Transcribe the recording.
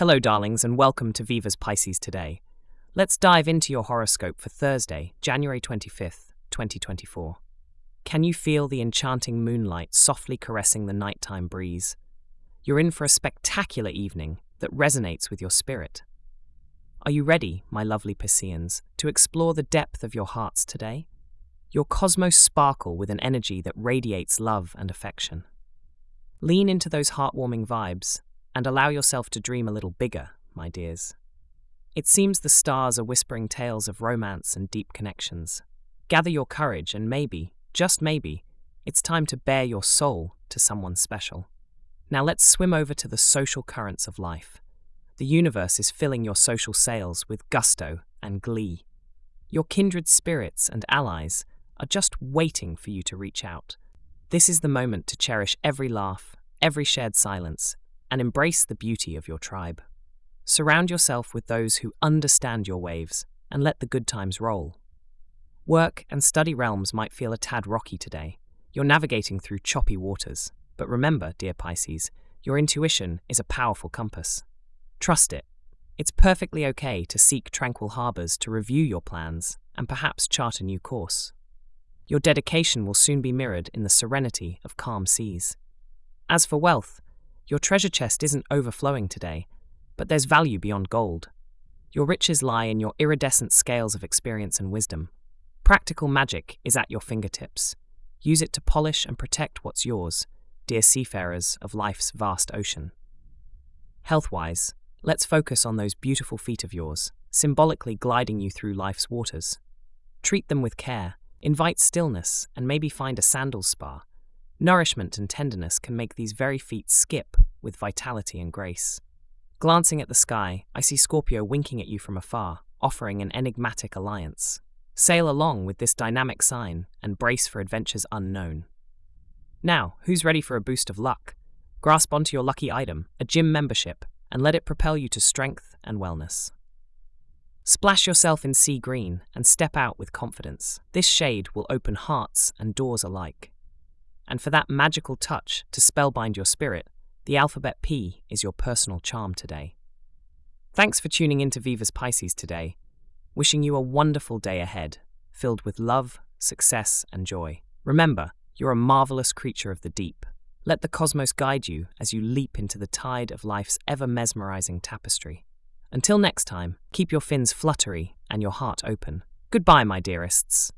Hello, darlings, and welcome to Viva's Pisces today. Let's dive into your horoscope for Thursday, January 25th, 2024. Can you feel the enchanting moonlight softly caressing the nighttime breeze? You're in for a spectacular evening that resonates with your spirit. Are you ready, my lovely Pisceans, to explore the depth of your hearts today? Your cosmos sparkle with an energy that radiates love and affection. Lean into those heartwarming vibes and allow yourself to dream a little bigger, my dears. It seems the stars are whispering tales of romance and deep connections. Gather your courage and maybe, just maybe, it's time to bare your soul to someone special. Now let's swim over to the social currents of life. The universe is filling your social sails with gusto and glee. Your kindred spirits and allies are just waiting for you to reach out. This is the moment to cherish every laugh, every shared silence, and embrace the beauty of your tribe. Surround yourself with those who understand your waves and let the good times roll. Work and study realms might feel a tad rocky today. You're navigating through choppy waters. But remember, dear Pisces, your intuition is a powerful compass. Trust it. It's perfectly okay to seek tranquil harbours to review your plans and perhaps chart a new course. Your dedication will soon be mirrored in the serenity of calm seas. As for wealth, your treasure chest isn't overflowing today, but there's value beyond gold. Your riches lie in your iridescent scales of experience and wisdom. Practical magic is at your fingertips. Use it to polish and protect what's yours, dear seafarers of life's vast ocean. Health wise, let's focus on those beautiful feet of yours, symbolically gliding you through life's waters. Treat them with care, invite stillness, and maybe find a sandal spa Nourishment and tenderness can make these very feet skip with vitality and grace. Glancing at the sky, I see Scorpio winking at you from afar, offering an enigmatic alliance. Sail along with this dynamic sign and brace for adventures unknown. Now, who's ready for a boost of luck? Grasp onto your lucky item, a gym membership, and let it propel you to strength and wellness. Splash yourself in sea green and step out with confidence. This shade will open hearts and doors alike. And for that magical touch to spellbind your spirit, the alphabet P is your personal charm today. Thanks for tuning in to Viva's Pisces today. Wishing you a wonderful day ahead, filled with love, success, and joy. Remember, you're a marvelous creature of the deep. Let the cosmos guide you as you leap into the tide of life's ever mesmerizing tapestry. Until next time, keep your fins fluttery and your heart open. Goodbye, my dearests.